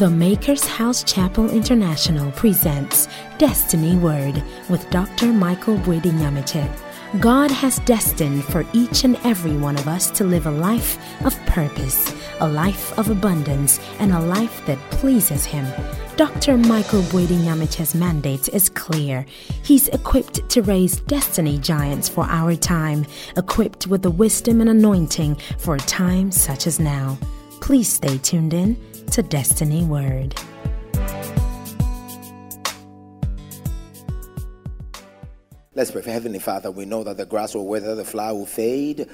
The Maker's House Chapel International presents Destiny Word with Dr. Michael Nyamiche. God has destined for each and every one of us to live a life of purpose, a life of abundance, and a life that pleases Him. Dr. Michael Nyamiche's mandate is clear. He's equipped to raise destiny giants for our time, equipped with the wisdom and anointing for a time such as now. Please stay tuned in to Destiny Word. Let's pray. Heavenly Father, we know that the grass will wither, the flower will fade,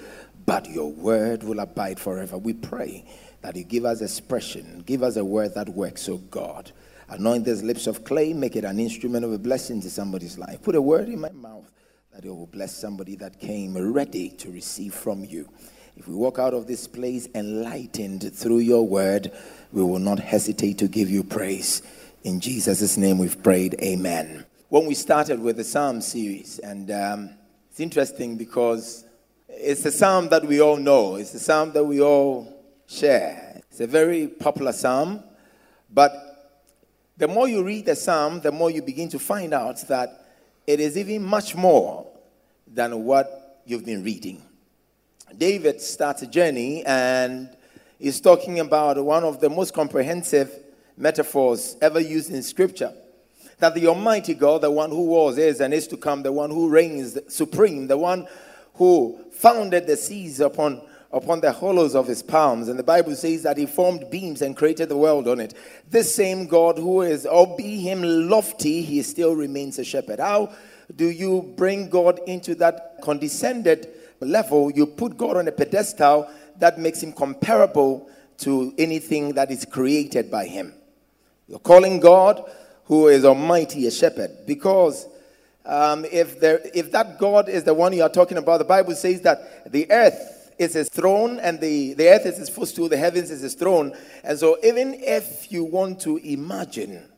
but your word will abide forever. We pray that you give us expression, give us a word that works, oh God. Anoint these lips of clay, make it an instrument of a blessing to somebody's life. Put a word in my mouth that it will bless somebody that came ready to receive from you. If we walk out of this place enlightened through your word, we will not hesitate to give you praise. In Jesus' name we've prayed. Amen. When we started with the Psalm series, and um, it's interesting because it's a psalm that we all know, it's a psalm that we all share. It's a very popular psalm, but the more you read the psalm, the more you begin to find out that it is even much more than what you've been reading. David starts a journey and is talking about one of the most comprehensive metaphors ever used in Scripture. That the Almighty God, the one who was, is, and is to come, the one who reigns supreme, the one who founded the seas upon, upon the hollows of his palms. And the Bible says that he formed beams and created the world on it. This same God who is, or be him lofty, he still remains a shepherd. How do you bring God into that condescended level? You put God on a pedestal that makes him comparable to anything that is created by him. You're calling God, who is Almighty, a shepherd, because um, if, there, if that God is the one you are talking about, the Bible says that the earth is his throne and the, the earth is his footstool, the heavens is his throne. And so, even if you want to imagine,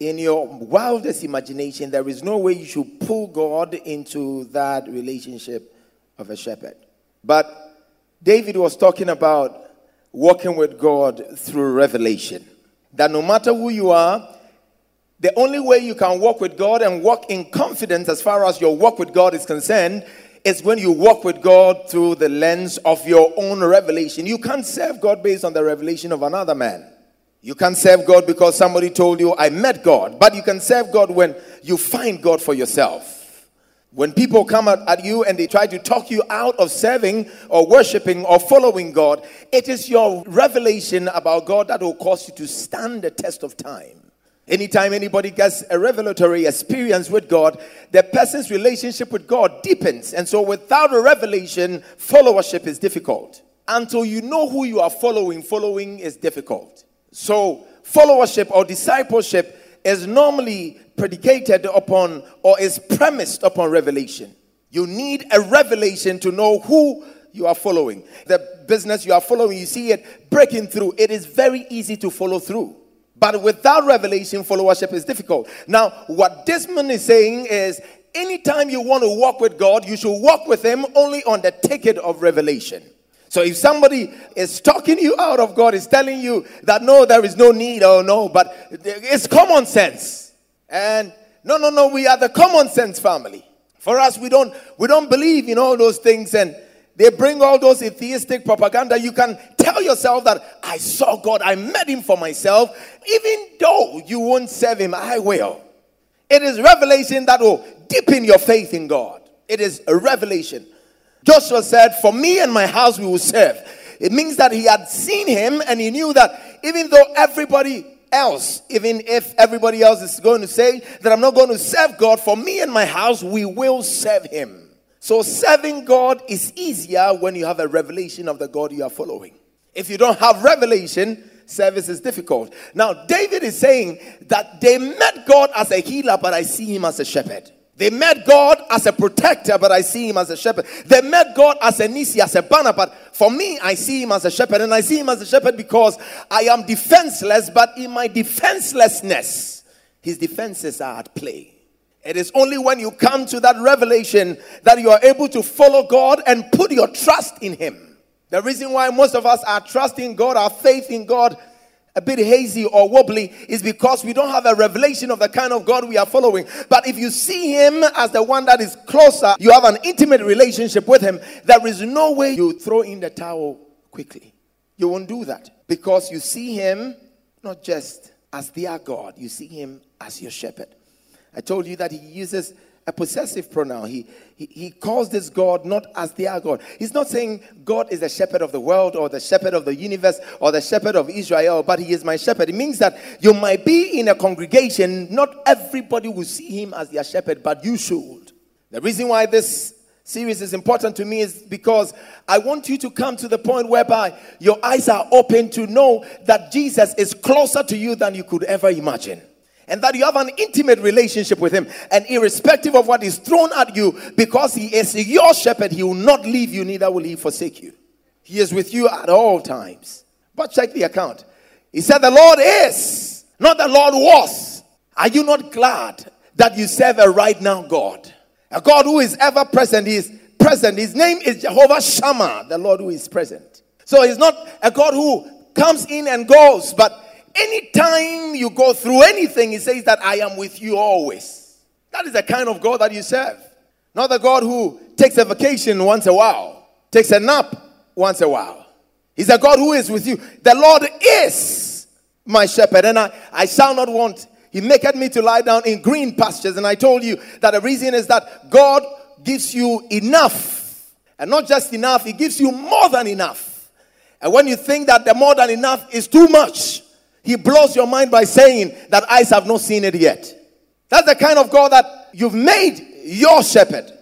in your wildest imagination, there is no way you should pull God into that relationship of a shepherd. But David was talking about walking with God through revelation. That no matter who you are, the only way you can walk with God and walk in confidence as far as your walk with God is concerned is when you walk with God through the lens of your own revelation. You can't serve God based on the revelation of another man. You can't serve God because somebody told you, I met God. But you can serve God when you find God for yourself. When people come at, you and they try to talk you out of serving or worshiping or following God, it is your revelation about God that will cause you to stand the test of time. Anytime anybody gets a revelatory experience with God, the person's relationship with God deepens. And so, without a revelation, followership is difficult. Until you know who you are following, following is difficult. So, followership or discipleship is normally predicated upon or is premised upon revelation. You need a revelation to know who you are following. The business you are following, you see it breaking through. It is very easy to follow through. But without revelation, followership is difficult. Now, what Desmond is saying is anytime you want to walk with God, you should walk with Him only on the ticket of revelation. So if somebody is talking you out of God, is telling you that no, there is no need, or no, but it's common sense. And no, no, no, we are the common sense family. For us, we don't we don't believe in all those things, and they bring all those atheistic propaganda. You can tell yourself that I saw God, I met him for myself, even though you won't serve him, I will. It is revelation that will deepen your faith in God. It is a revelation. Joshua said, For me and my house we will serve. It means that he had seen him and he knew that even though everybody else, even if everybody else is going to say that I'm not going to serve God, for me and my house we will serve him. So serving God is easier when you have a revelation of the God you are following. If you don't have revelation, service is difficult. Now, David is saying that they met God as a healer, but I see him as a shepherd. They met God as a protector, but I see him as a shepherd. They met God as a Nisi, as a banner, but for me, I see him as a shepherd. And I see him as a shepherd because I am defenseless, but in my defenselessness, his defenses are at play. It is only when you come to that revelation that you are able to follow God and put your trust in him. The reason why most of us are trusting God, our faith in God, a bit hazy or wobbly is because we don't have a revelation of the kind of God we are following. But if you see Him as the one that is closer, you have an intimate relationship with Him, there is no way you throw in the towel quickly. You won't do that because you see Him not just as their God, you see Him as your shepherd. I told you that He uses a possessive pronoun. He, he, he calls this God not as their God. He's not saying God is the shepherd of the world or the shepherd of the universe or the shepherd of Israel, but he is my shepherd. It means that you might be in a congregation, not everybody will see him as their shepherd, but you should. The reason why this series is important to me is because I want you to come to the point whereby your eyes are open to know that Jesus is closer to you than you could ever imagine and that you have an intimate relationship with him. And irrespective of what is thrown at you, because he is your shepherd, he will not leave you, neither will he forsake you. He is with you at all times. But check the account. He said, The Lord is, not the Lord was. Are you not glad that you serve a right now God? A God who is ever present. He is present. His name is Jehovah Shammah, the Lord who is present. So he's not a God who comes in and goes, but Anytime you go through anything, he says that I am with you always. That is the kind of God that you serve. Not the God who takes a vacation once a while, takes a nap once a while. He's a God who is with you. The Lord is my shepherd, and I, I shall not want. He maketh me to lie down in green pastures. And I told you that the reason is that God gives you enough. And not just enough, He gives you more than enough. And when you think that the more than enough is too much, he blows your mind by saying that eyes have not seen it yet. That's the kind of God that you've made your shepherd.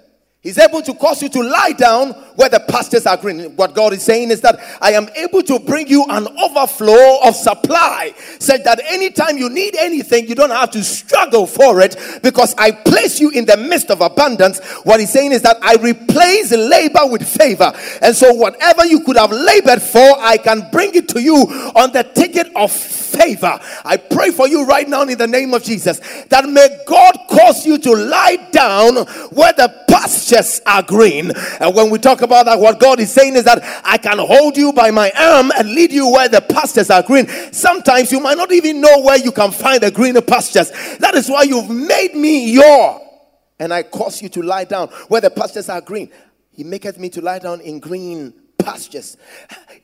He's able to cause you to lie down where the pastures are green. What God is saying is that I am able to bring you an overflow of supply, such that anytime you need anything, you don't have to struggle for it because I place you in the midst of abundance. What He's saying is that I replace labor with favor. And so, whatever you could have labored for, I can bring it to you on the ticket of favor. I pray for you right now in the name of Jesus that may God cause you to lie down where the pastures are green. And when we talk about that, what God is saying is that I can hold you by my arm and lead you where the pastures are green. Sometimes you might not even know where you can find the greener pastures. That is why you've made me your. And I cause you to lie down where the pastures are green. He maketh me to lie down in green pastures.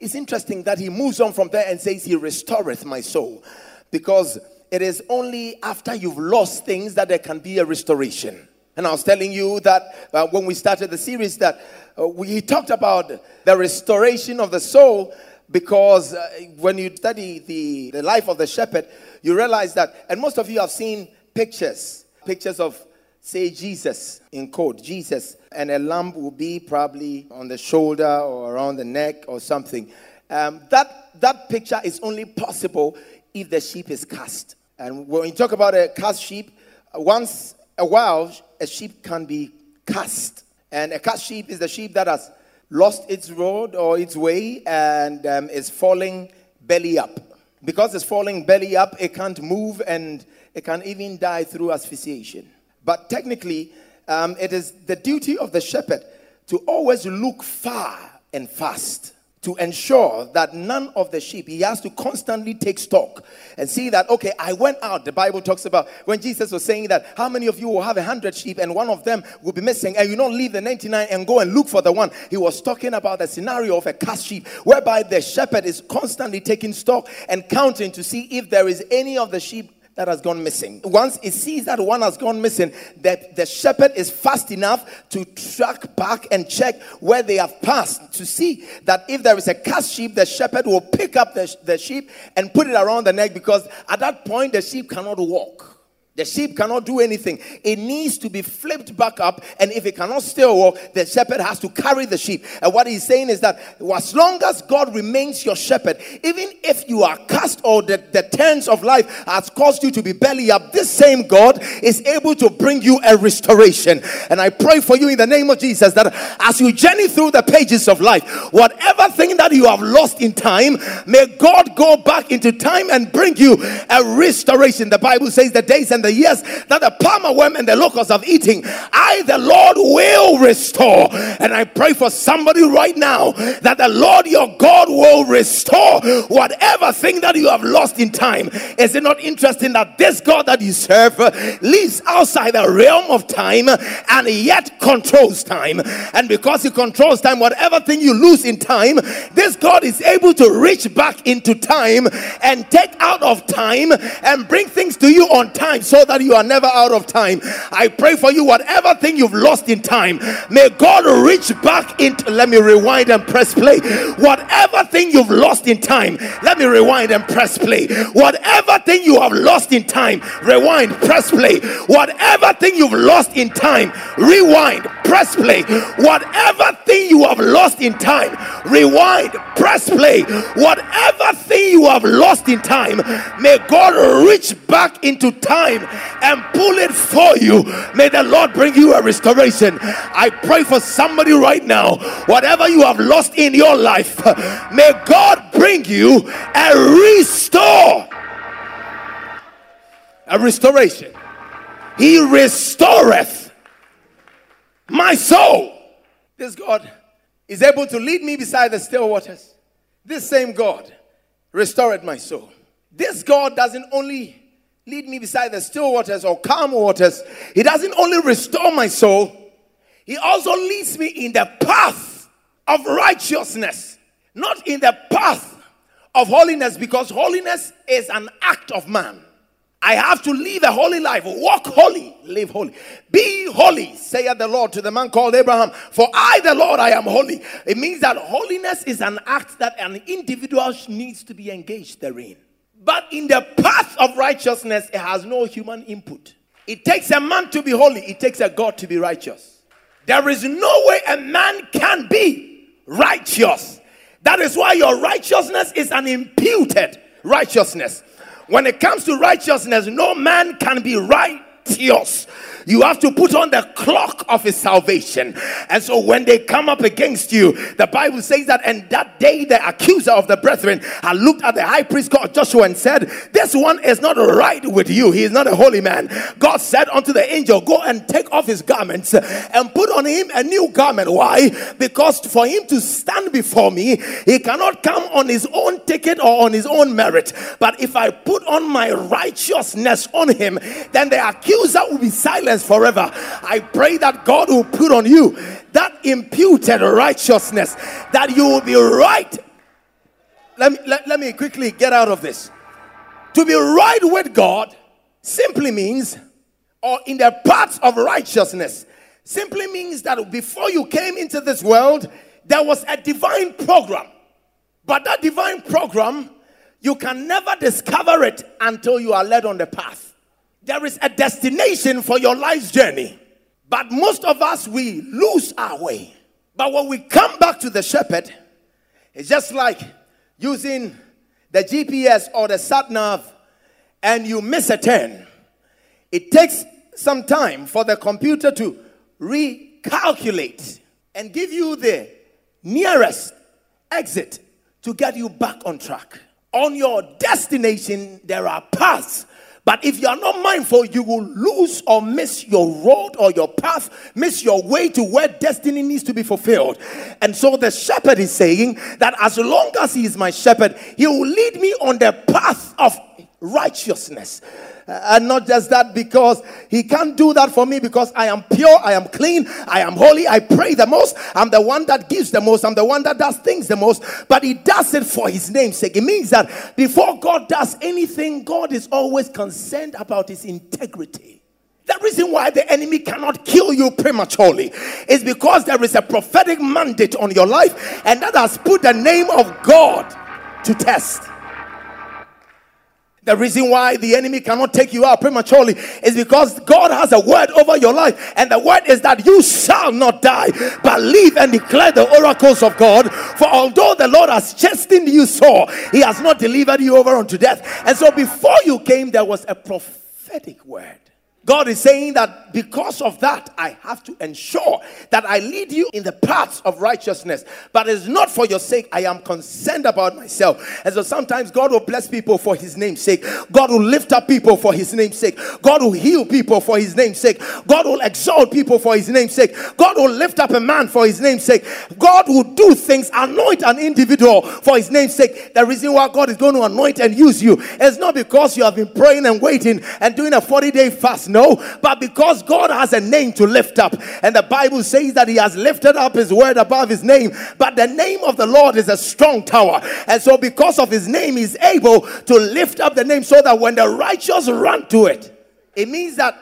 It's interesting that he moves on from there and says, He restoreth my soul. Because it is only after you've lost things that there can be a restoration. And I was telling you that uh, when we started the series, that uh, we talked about the restoration of the soul because uh, when you study the, the life of the shepherd, you realize that, and most of you have seen pictures, pictures of say Jesus in quote, Jesus, and a lamb will be probably on the shoulder or around the neck or something. Um, that, that picture is only possible if the sheep is cast. And when you talk about a cast sheep, once a while, a sheep can be cast. And a cast sheep is the sheep that has lost its road or its way and um, is falling belly up. Because it's falling belly up, it can't move and it can even die through asphyxiation. But technically, um, it is the duty of the shepherd to always look far and fast to ensure that none of the sheep, he has to constantly take stock and see that, okay, I went out. The Bible talks about when Jesus was saying that, how many of you will have a hundred sheep and one of them will be missing, and you don't leave the 99 and go and look for the one? He was talking about the scenario of a cast sheep, whereby the shepherd is constantly taking stock and counting to see if there is any of the sheep that has gone missing. Once it sees that one has gone missing, that the shepherd is fast enough to track back and check where they have passed to see that if there is a cast sheep, the shepherd will pick up the, the sheep and put it around the neck because at that point the sheep cannot walk. The sheep cannot do anything. It needs to be flipped back up. And if it cannot still walk, the shepherd has to carry the sheep. And what he's saying is that as long as God remains your shepherd, even if you are cast or the, the turns of life has caused you to be belly up, this same God is able to bring you a restoration. And I pray for you in the name of Jesus that as you journey through the pages of life, whatever thing that you have lost in time, may God go back into time and bring you a restoration. The Bible says the days and the years that the palmer worm and the locusts have eaten, I, the Lord, will restore. And I pray for somebody right now that the Lord your God will restore whatever thing that you have lost in time. Is it not interesting that this God that you serve lives outside the realm of time and yet controls time? And because he controls time, whatever thing you lose in time, this God is able to reach back into time and take out of time and bring things to you on time so that you are never out of time. I pray for you, whatever thing you've lost in time, may God reach back into. Let me rewind and press play. Whatever thing you've lost in time, let me rewind and press play. Whatever thing you have lost in time, rewind, press play. Whatever thing you've lost in time, rewind, press play. Whatever thing you have lost in time, rewind, press play. Whatever thing you have lost in time, may God reach back into time and pull it for you. May the Lord bring you a restoration. I pray for somebody right now, whatever you have lost in your life, may God bring you a restore. A restoration. He restoreth my soul. This God is able to lead me beside the still waters. This same God restored my soul. This God doesn't only lead me beside the still waters or calm waters, He doesn't only restore my soul, He also leads me in the path of righteousness, not in the path of holiness, because holiness is an act of man. I have to live a holy life. Walk holy, live holy. Be holy, saith the Lord to the man called Abraham. For I, the Lord, I am holy. It means that holiness is an act that an individual needs to be engaged therein. But in the path of righteousness, it has no human input. It takes a man to be holy, it takes a God to be righteous. There is no way a man can be righteous. That is why your righteousness is an imputed righteousness. When it comes to righteousness, no man can be righteous. You have to put on the clock of his salvation. And so when they come up against you, the Bible says that, and that day the accuser of the brethren had looked at the high priest called Joshua and said, This one is not right with you. He is not a holy man. God said unto the angel, Go and take off his garments and put on him a new garment. Why? Because for him to stand before me, he cannot come on his own ticket or on his own merit. But if I put on my righteousness on him, then the accuser will be silenced forever. I pray that God will put on you that imputed righteousness, that you will be right. Let me, let, let me quickly get out of this. To be right with God simply means, or in the paths of righteousness, simply means that before you came into this world, there was a divine program. But that divine program, you can never discover it until you are led on the path. There is a destination for your life's journey. But most of us, we lose our way. But when we come back to the shepherd, it's just like using the GPS or the sat nav and you miss a turn. It takes some time for the computer to recalculate and give you the nearest exit to get you back on track. On your destination, there are paths but if you are not mindful, you will lose or miss your road or your path, miss your way to where destiny needs to be fulfilled. And so the shepherd is saying that as long as he is my shepherd, he will lead me on the path of righteousness. Uh, and not just that, because he can't do that for me because I am pure, I am clean, I am holy, I pray the most, I'm the one that gives the most, I'm the one that does things the most, but he does it for his name's sake. It means that before God does anything, God is always concerned about his integrity. The reason why the enemy cannot kill you prematurely is because there is a prophetic mandate on your life, and that has put the name of God to test. The reason why the enemy cannot take you out prematurely is because God has a word over your life, and the word is that you shall not die, but live and declare the oracles of God. For although the Lord has chastened you sore, He has not delivered you over unto death. And so, before you came, there was a prophetic word. God is saying that because of that, I have to ensure that I lead you in the paths of righteousness. But it's not for your sake. I am concerned about myself. And so sometimes God will bless people for his name's sake. God will lift up people for his name's sake. God will heal people for his name's sake. God will exalt people for his name's sake. God will lift up a man for his name's sake. God will do things, anoint an individual for his name's sake. The reason why God is going to anoint and use you is not because you have been praying and waiting and doing a 40 day fast no, but because God has a name to lift up. And the Bible says that He has lifted up His word above His name. But the name of the Lord is a strong tower. And so, because of His name, He's able to lift up the name so that when the righteous run to it, it means that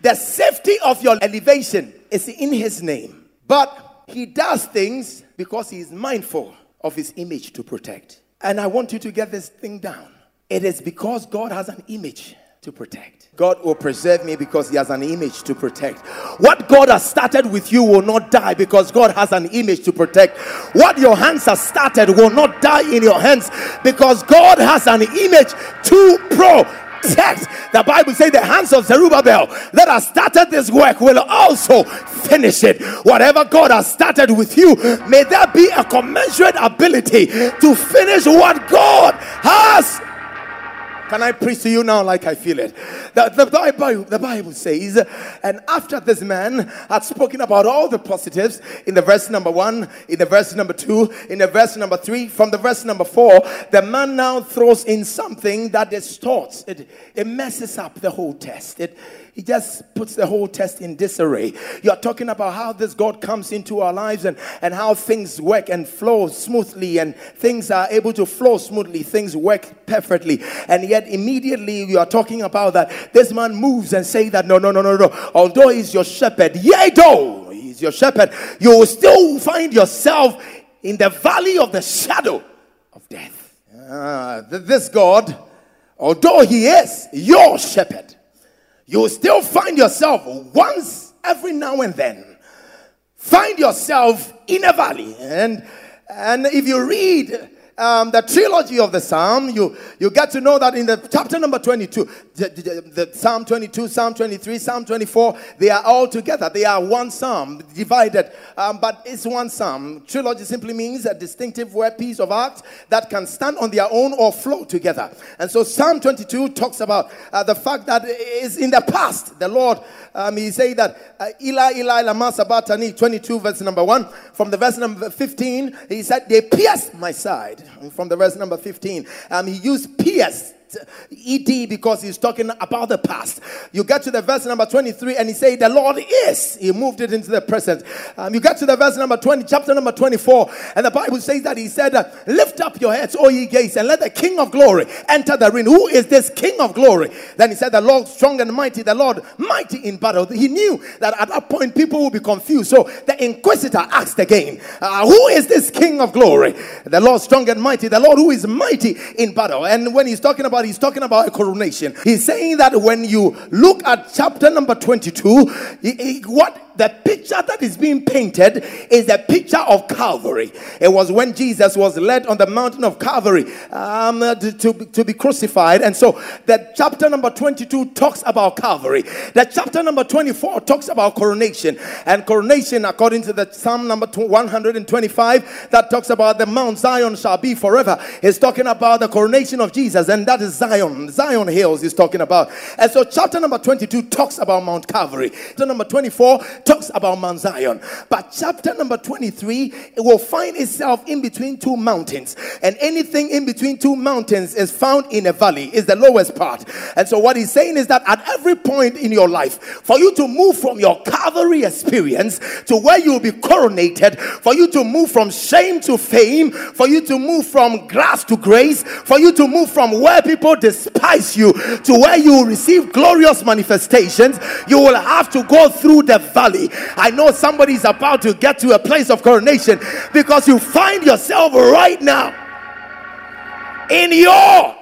the safety of your elevation is in His name. But He does things because He is mindful of His image to protect. And I want you to get this thing down. It is because God has an image to protect. God will preserve me because He has an image to protect. What God has started with you will not die because God has an image to protect. What your hands have started will not die in your hands because God has an image to protect. The Bible says the hands of Zerubbabel that has started this work will also finish it. Whatever God has started with you, may there be a commensurate ability to finish what God has can I preach to you now like I feel it? The, the, Bible, the Bible says, and after this man had spoken about all the positives in the verse number one, in the verse number two, in the verse number three, from the verse number four, the man now throws in something that distorts, it, it messes up the whole test. It, he just puts the whole test in disarray. You're talking about how this God comes into our lives and, and how things work and flow smoothly and things are able to flow smoothly, things work perfectly. And yet immediately you are talking about that this man moves and say that no, no, no, no, no. Although he's your shepherd, yea though he's your shepherd, you will still find yourself in the valley of the shadow of death. Uh, this God, although he is your shepherd, you still find yourself once every now and then. Find yourself in a valley. And and if you read um, the trilogy of the psalm, you, you get to know that in the chapter number 22, the, the, the, Psalm 22, Psalm 23, Psalm 24, they are all together. They are one psalm divided, um, but it's one psalm. Trilogy simply means a distinctive word piece of art that can stand on their own or flow together. And so Psalm 22 talks about uh, the fact that is in the past, the Lord, um, he say that uh, Eli, Eli, lama sabachthani, 22 verse number 1. From the verse number 15, he said, they pierced my side from the verse number 15. Um, he used pierce ed because he's talking about the past. You get to the verse number 23 and he said the lord is. He moved it into the present. Um, you get to the verse number 20 chapter number 24 and the bible says that he said uh, lift up your heads o ye gates and let the king of glory enter the ring. Who is this king of glory? Then he said the lord strong and mighty the lord mighty in battle. He knew that at that point people will be confused. So the inquisitor asked again uh, who is this king of glory? The lord strong and mighty the lord who is mighty in battle. And when he's talking about he's talking about a coronation. He's saying that when you look at chapter number 22, he, he, what the picture that is being painted is the picture of Calvary. It was when Jesus was led on the mountain of Calvary um, to, to, to, be crucified. And so the chapter number 22 talks about Calvary. The chapter number 24 talks about coronation. And coronation, according to the Psalm number 125, that talks about the Mount Zion shall be forever, is talking about the coronation of Jesus. And that is Zion. Zion Hills is talking about. And so chapter number 22 talks about Mount Calvary. Chapter number 24 talks about Mount Zion. But chapter number 23 it will find itself in between two mountains. And anything in between two mountains is found in a valley, is the lowest part. And so what he's saying is that at every point in your life, for you to move from your Calvary experience to where you will be coronated, for you to move from shame to fame, for you to move from grass to grace, for you to move from where people people despise you to where you receive glorious manifestations, you will have to go through the valley. I know somebody is about to get to a place of coronation because you find yourself right now in your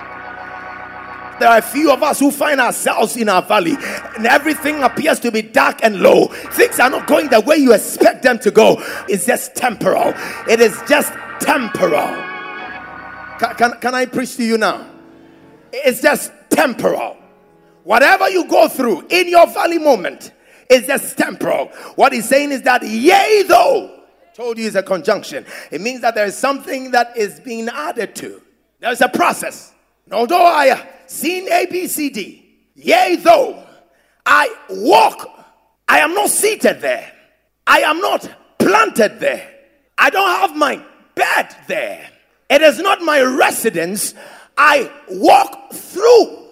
there are a few of us who find ourselves in our valley and everything appears to be dark and low. Things are not going the way you expect them to go. It's just temporal. It is just temporal. Can, can, can I preach to you now? It's just temporal. Whatever you go through in your valley moment is just temporal. What he's saying is that, yea, though, told you is a conjunction. It means that there is something that is being added to. There's a process. although I have seen A, B, C, D, yea, though I walk, I am not seated there. I am not planted there. I don't have my bed there. It is not my residence. I walk through.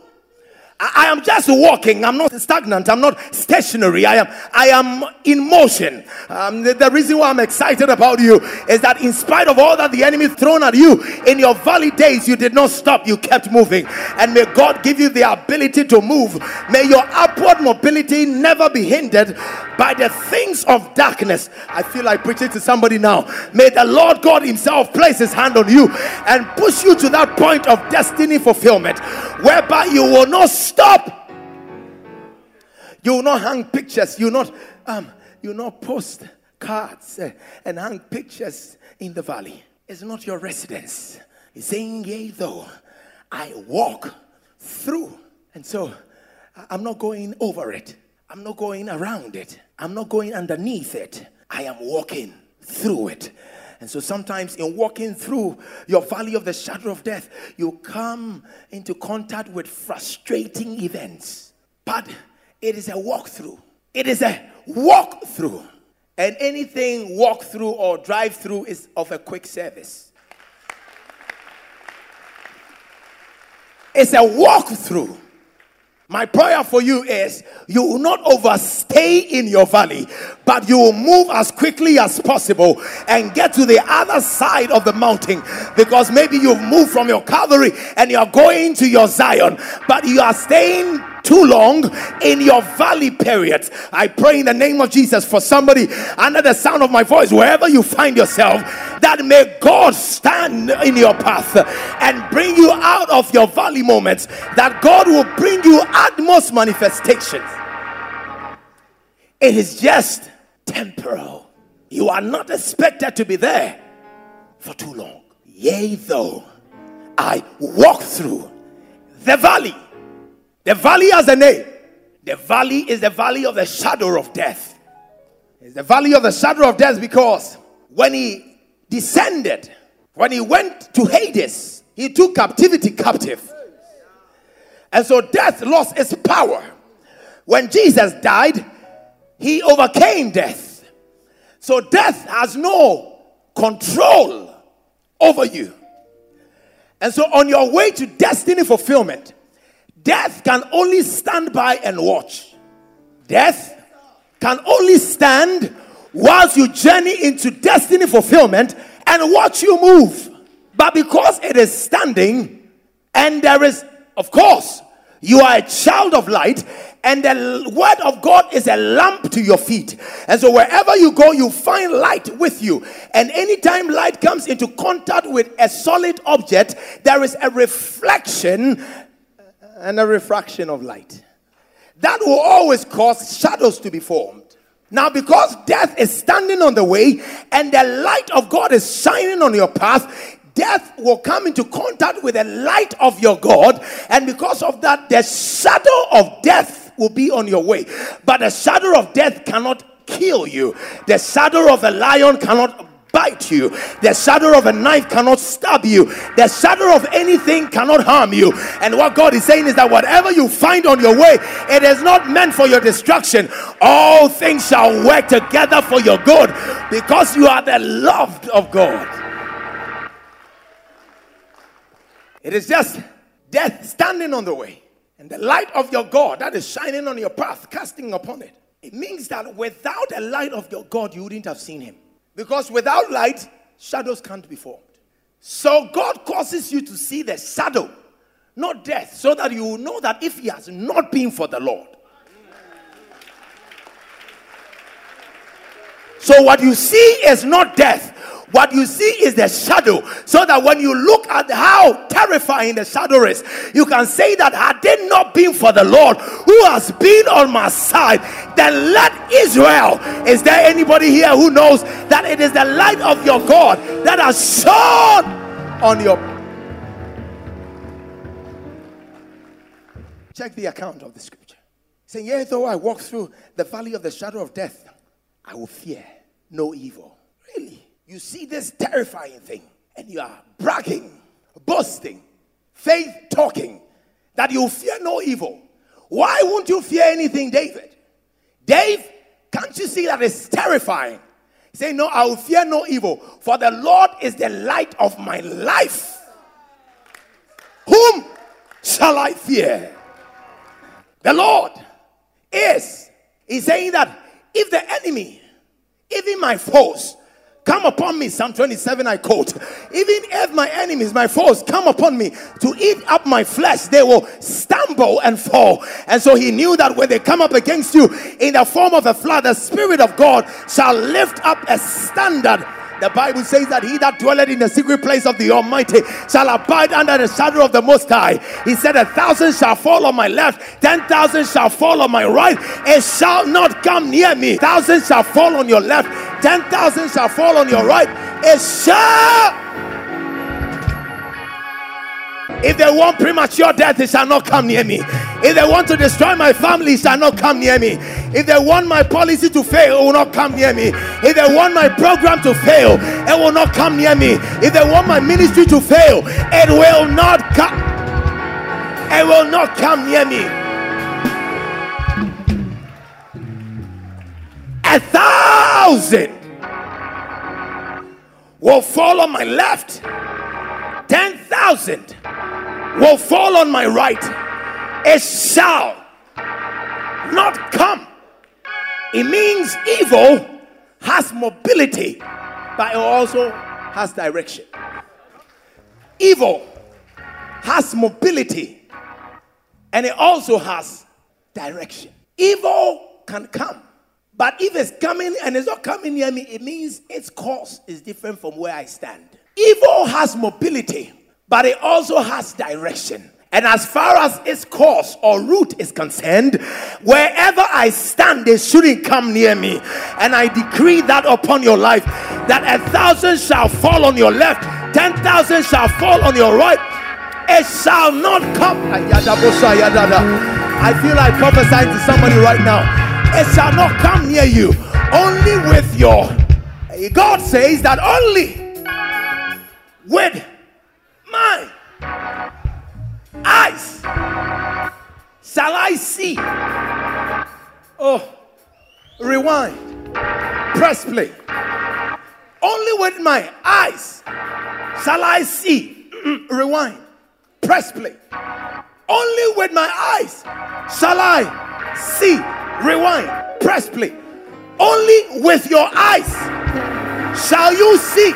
I, am just walking. I'm not stagnant. I'm not stationary. I am I am in motion. Um, the, the, reason why I'm excited about you is that in spite of all that the enemy thrown at you in your valley days, you did not stop. You kept moving. And may God give you the ability to move. May your upward mobility never be hindered by the things of darkness. I feel like preaching to somebody now. May the Lord God Himself place His hand on you and push you to that point of destiny fulfillment whereby you will not stop. You will not hang pictures. You will not um, you will not post cards uh, and hang pictures in the valley. It's not your residence. He's saying, Yea, though I walk through. And so I'm not going over it. I'm not going around it. I'm not going underneath it. I am walking through it. And so sometimes in walking through your valley of the shadow of death, you come into contact with frustrating events. But it is a walkthrough. It is a walk through. And anything walk through or drive through is of a quick service. It's a walk through. My prayer for you is you will not overstay in your valley, but you will move as quickly as possible and get to the other side of the mountain because maybe you've moved from your Calvary and you're going to your Zion, but you are staying too long in your valley periods. I pray in the name of Jesus for somebody under the sound of my voice, wherever you find yourself, that may God stand in your path and bring you out of your valley moments, that God will bring you utmost manifestations. It is just temporal. You are not expected to be there for too long. Yea, though I walk through the valley the valley has a name. The valley is the valley of the shadow of death. It's the valley of the shadow of death because when he descended, when he went to Hades, he took captivity captive. And so death lost its power. When Jesus died, he overcame death. So death has no control over you. And so on your way to destiny fulfillment, Death can only stand by and watch. Death can only stand whilst you journey into destiny fulfillment and watch you move. But because it is standing, and there is, of course, you are a child of light, and the word of God is a lamp to your feet. And so wherever you go, you find light with you. And anytime light comes into contact with a solid object, there is a reflection and a refraction of light. That will always cause shadows to be formed. Now, because death is standing on the way and the light of God is shining on your path, death will come into contact with the light of your God. And because of that, the shadow of death will be on your way. But the shadow of death cannot kill you, the shadow of a lion cannot bite you. The shadow of a knife cannot stab you. The shadow of anything cannot harm you. And what God is saying is that whatever you find on your way, it is not meant for your destruction. All things shall work together for your good because you are the loved of God. It is just death standing on the way. And the light of your God that is shining on your path, casting upon it. It means that without the light of your God, you wouldn't have seen him. Because without light, shadows can't be formed. So God causes you to see the shadow, not death, so that you know that if He has not been for the Lord. So what you see is not death. What you see is the shadow. So that when you look at how terrifying the shadow is, you can say that had it not been for the Lord who has been on my side, then let Israel. Is there anybody here who knows that it is the light of your God that has shone on your Check the account of the scripture. Saying, Yea, though I walk through the valley of the shadow of death, I will fear no evil. Really? You see this terrifying thing, and you are bragging, boasting, faith talking that you fear no evil. Why won't you fear anything, David? Dave, can't you see that it's terrifying? Say, No, I will fear no evil, for the Lord is the light of my life. Whom shall I fear? The Lord is. He's saying that if the enemy, even my foes, come upon me. Psalm 27, I quote. Even if my enemies, my foes, come upon me to eat up my flesh, they will stumble and fall. And so he knew that when they come up against you in the form of a flood, the Spirit of God shall lift up a standard the Bible says that he that dwelleth in the secret place of the Almighty shall abide under the shadow of the Most High. He said, A thousand shall fall on my left, ten thousand shall fall on my right. It shall not come near me. Thousand shall fall on your left, ten thousand shall fall on your right. It shall if they want premature death, they shall not come near me. If they want to destroy my family, shall not come near me. If they want my policy to fail, it will not come near me. If they want my program to fail, it will not come near me. If they want my ministry to fail, it will not come. It will not come near me. A thousand will fall on my left, ten thousand will fall on my right. It shall not come. It means evil has mobility, but it also has direction. Evil has mobility and it also has direction. Evil can come, but if it's coming and it's not coming near me, it means its course is different from where I stand. Evil has mobility, but it also has direction. And as far as its course or route is concerned, wherever I stand, they shouldn't come near me. And I decree that upon your life that a thousand shall fall on your left, ten thousand shall fall on your right. It shall not come. I feel like prophesying to somebody right now. It shall not come near you. Only with your God says that only with my eyes shall I see. Oh, rewind, press play. Only with my eyes shall I see. rewind, press play. Only with my eyes shall I see. Rewind, press play. Only with your eyes shall you see.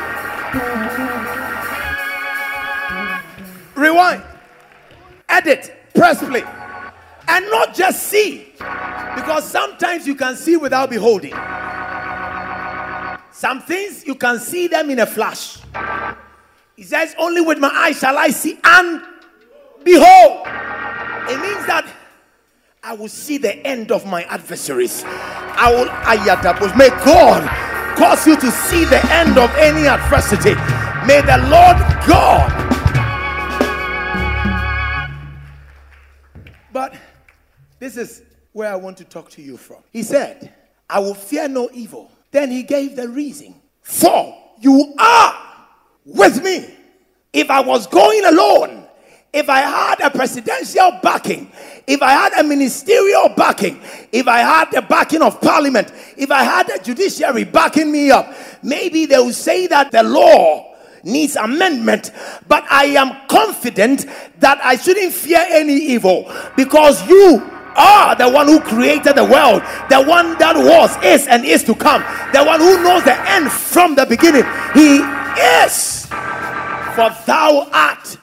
Rewind edit, press play, and not just see. Because sometimes you can see without beholding. Some things you can see them in a flash. He says, Only with my eyes shall I see and behold. It means that I will see the end of my adversaries. I will ayatapos. May God cause you to see the end of any adversity. May the Lord God this is where I want to talk to you from. He said, I will fear no evil. Then he gave the reason. For you are with me. If I was going alone, if I had a presidential backing, if I had a ministerial backing, if I had the backing of parliament, if I had the judiciary backing me up, maybe they would say that the law needs amendment, but I am confident that I shouldn't fear any evil because you are the one who created the world, the one that was, is, and is to come, the one who knows the end from the beginning. He is. For thou art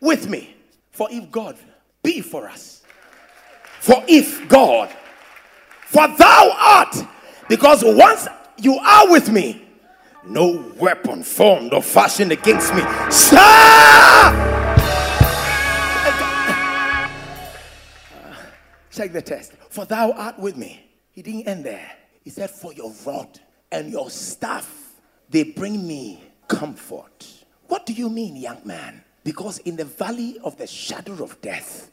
with me. For if God be for us, for if God, for thou art, because once you are with me, no weapon formed or fashioned against me shall. Check the test. For thou art with me. He didn't end there. He said, For your rod and your staff, they bring me comfort. What do you mean, young man? Because in the valley of the shadow of death,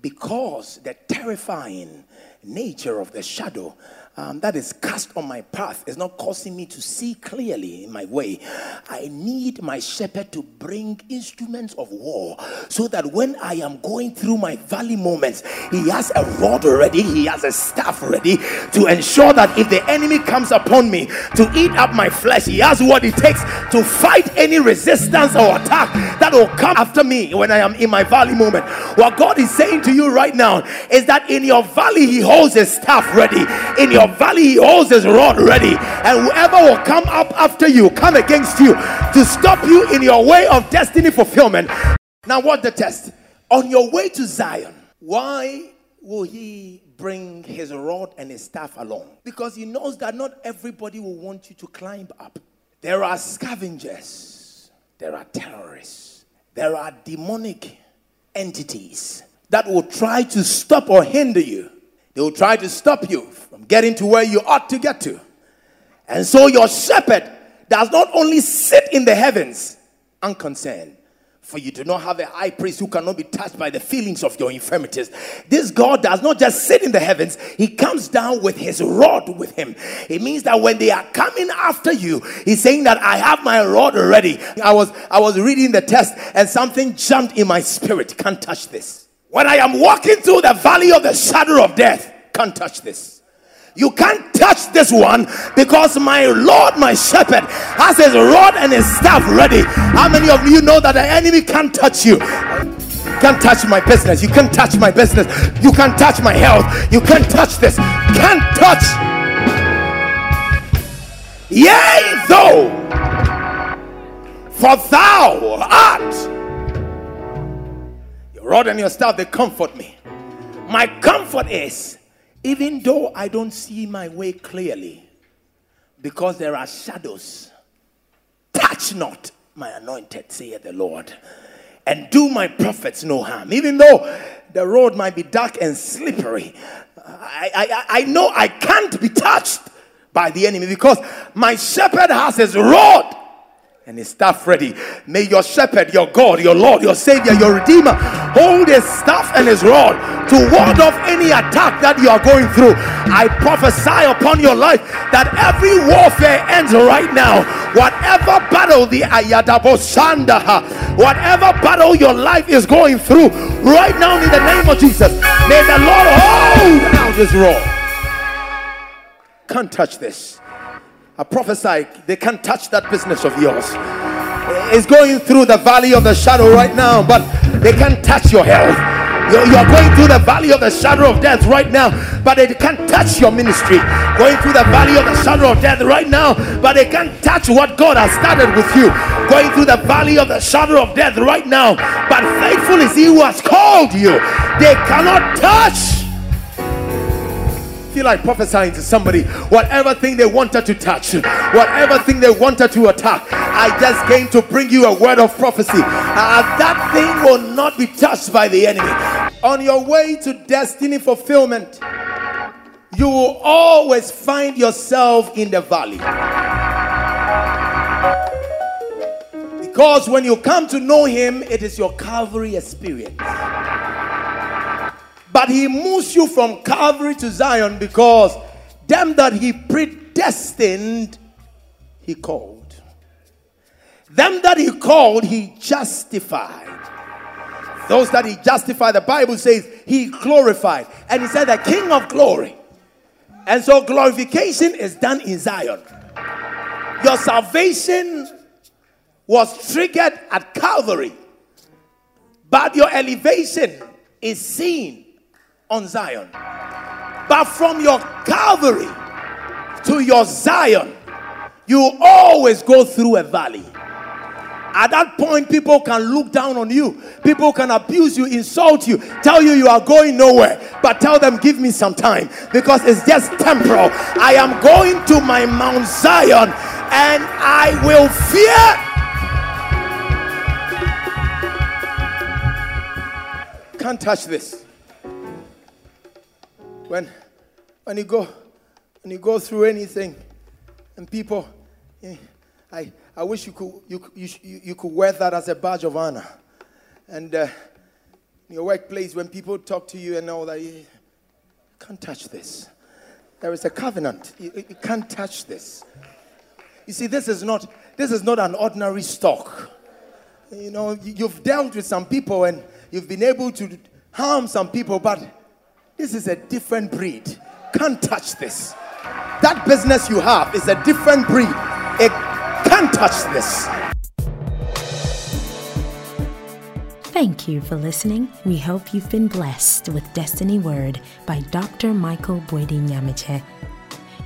because the terrifying nature of the shadow um, that is cast on my path is not causing me to see clearly in my way. I need my shepherd to bring instruments of war so that when I am going through my valley moments, he has a rod ready, he has a staff ready to ensure that if the enemy comes upon me to eat up my flesh, he has what it takes to fight any resistance or attack that will come after me when I am in my valley moment. What God is saying to you right now is that in your valley, he holds his staff ready. In your your valley, he holds his rod ready. And whoever will come up after you, come against you to stop you in your way of destiny fulfillment. Now, what the test? On your way to Zion, why will he bring his rod and his staff along? Because he knows that not everybody will want you to climb up. There are scavengers, there are terrorists, there are demonic entities that will try to stop or hinder you. They will try to stop you from getting to where you ought to get to. And so your shepherd does not only sit in the heavens unconcerned, for you do not have a high priest who cannot be touched by the feelings of your infirmities. This God does not just sit in the heavens, He comes down with His rod with Him. It means that when they are coming after you, He's saying that I have my rod ready. I was I was reading the text and something jumped in my spirit. Can't touch this. When I am walking through the valley of the shadow of death, can't touch this. You can't touch this one because my Lord, my shepherd, has his rod and his staff ready. How many of you know that the enemy can't touch you? can't touch my business. You can't touch my business. You can't touch my health. You can't touch this. Can't touch. Yea, though, for thou art rod and your staff, they comfort me. My comfort is even though I don't see my way clearly, because there are shadows, touch not my anointed, saith the Lord, and do my prophets no harm. Even though the road might be dark and slippery, I, I, I know I can't be touched by the enemy because my shepherd has his rod and his staff ready. May your shepherd, your God, your Lord, your Savior, your Redeemer hold his staff and his rod to ward off any attack that you are going through. I prophesy upon your life that every warfare ends right now. Whatever battle the Ayadabosanda, whatever battle your life is going through right now in the name of Jesus, may the Lord hold out his rod. Can't touch this. I prophesy they can't touch that business of yours. It's going through the valley of the shadow right now, but they can't touch your health. You're, going through the valley of the shadow of death right now, but they can't touch your ministry. Going through the valley of the shadow of death right now, but they can't touch what God has started with you. Going through the valley of the shadow of death right now, but faithful is He who has called you. They cannot touch feel like prophesying to somebody whatever thing they wanted to touch, whatever thing they wanted to attack. I just came to bring you a word of prophecy. Uh, that thing will not be touched by the enemy. On your way to destiny fulfillment, you will always find yourself in the valley. Because when you come to know Him, it is your Calvary experience. But he moves you from Calvary to Zion because them that he predestined, he called. Them that he called, he justified. Those that he justified, the Bible says he glorified. And he said, the King of glory. And so glorification is done in Zion. Your salvation was triggered at Calvary, but your elevation is seen on Zion. But from your Calvary to your Zion, you always go through a valley. At that point, people can look down on you. People can abuse you, insult you, tell you you are going nowhere. But tell them, give me some time because it's just temporal. I am going to my Mount Zion and I will fear. Can't touch this when when you go when you go through anything and people eh, I, I wish you could you, you, you could wear that as a badge of honor and uh, In your workplace, when people talk to you and all that, you can't touch this. There is a covenant. You, you can't touch this. You see, this is not this is not an ordinary stock. You know, you've dealt with some people and you've been able to harm some people, but this is a different breed. Can't touch this. That business you have is a different breed. It can't touch this. Thank you for listening. We hope you've been blessed with Destiny Word by Dr. Michael Bwedi Nyamiche.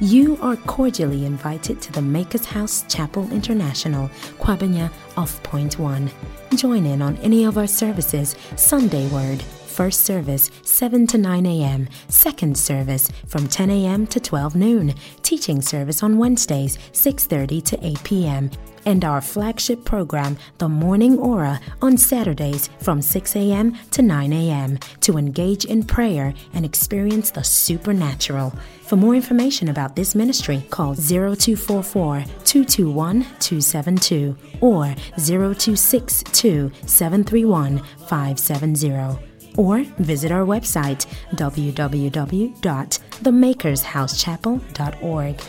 You are cordially invited to the Makers House Chapel International, Kwabena, off Point One. Join in on any of our services Sunday Word, First service 7 to 9 a.m., second service from 10 a.m. to 12 noon, teaching service on Wednesdays 6:30 to 8 p.m., and our flagship program, The Morning Aura, on Saturdays from 6 a.m. to 9 a.m. to engage in prayer and experience the supernatural. For more information about this ministry, call 0244 221 272 or 0262 731 570 or visit our website www.themakershousechapel.org.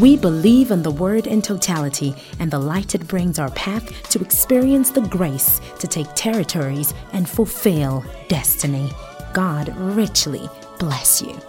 We believe in the Word in totality and the light it brings our path to experience the grace to take territories and fulfill destiny. God richly bless you.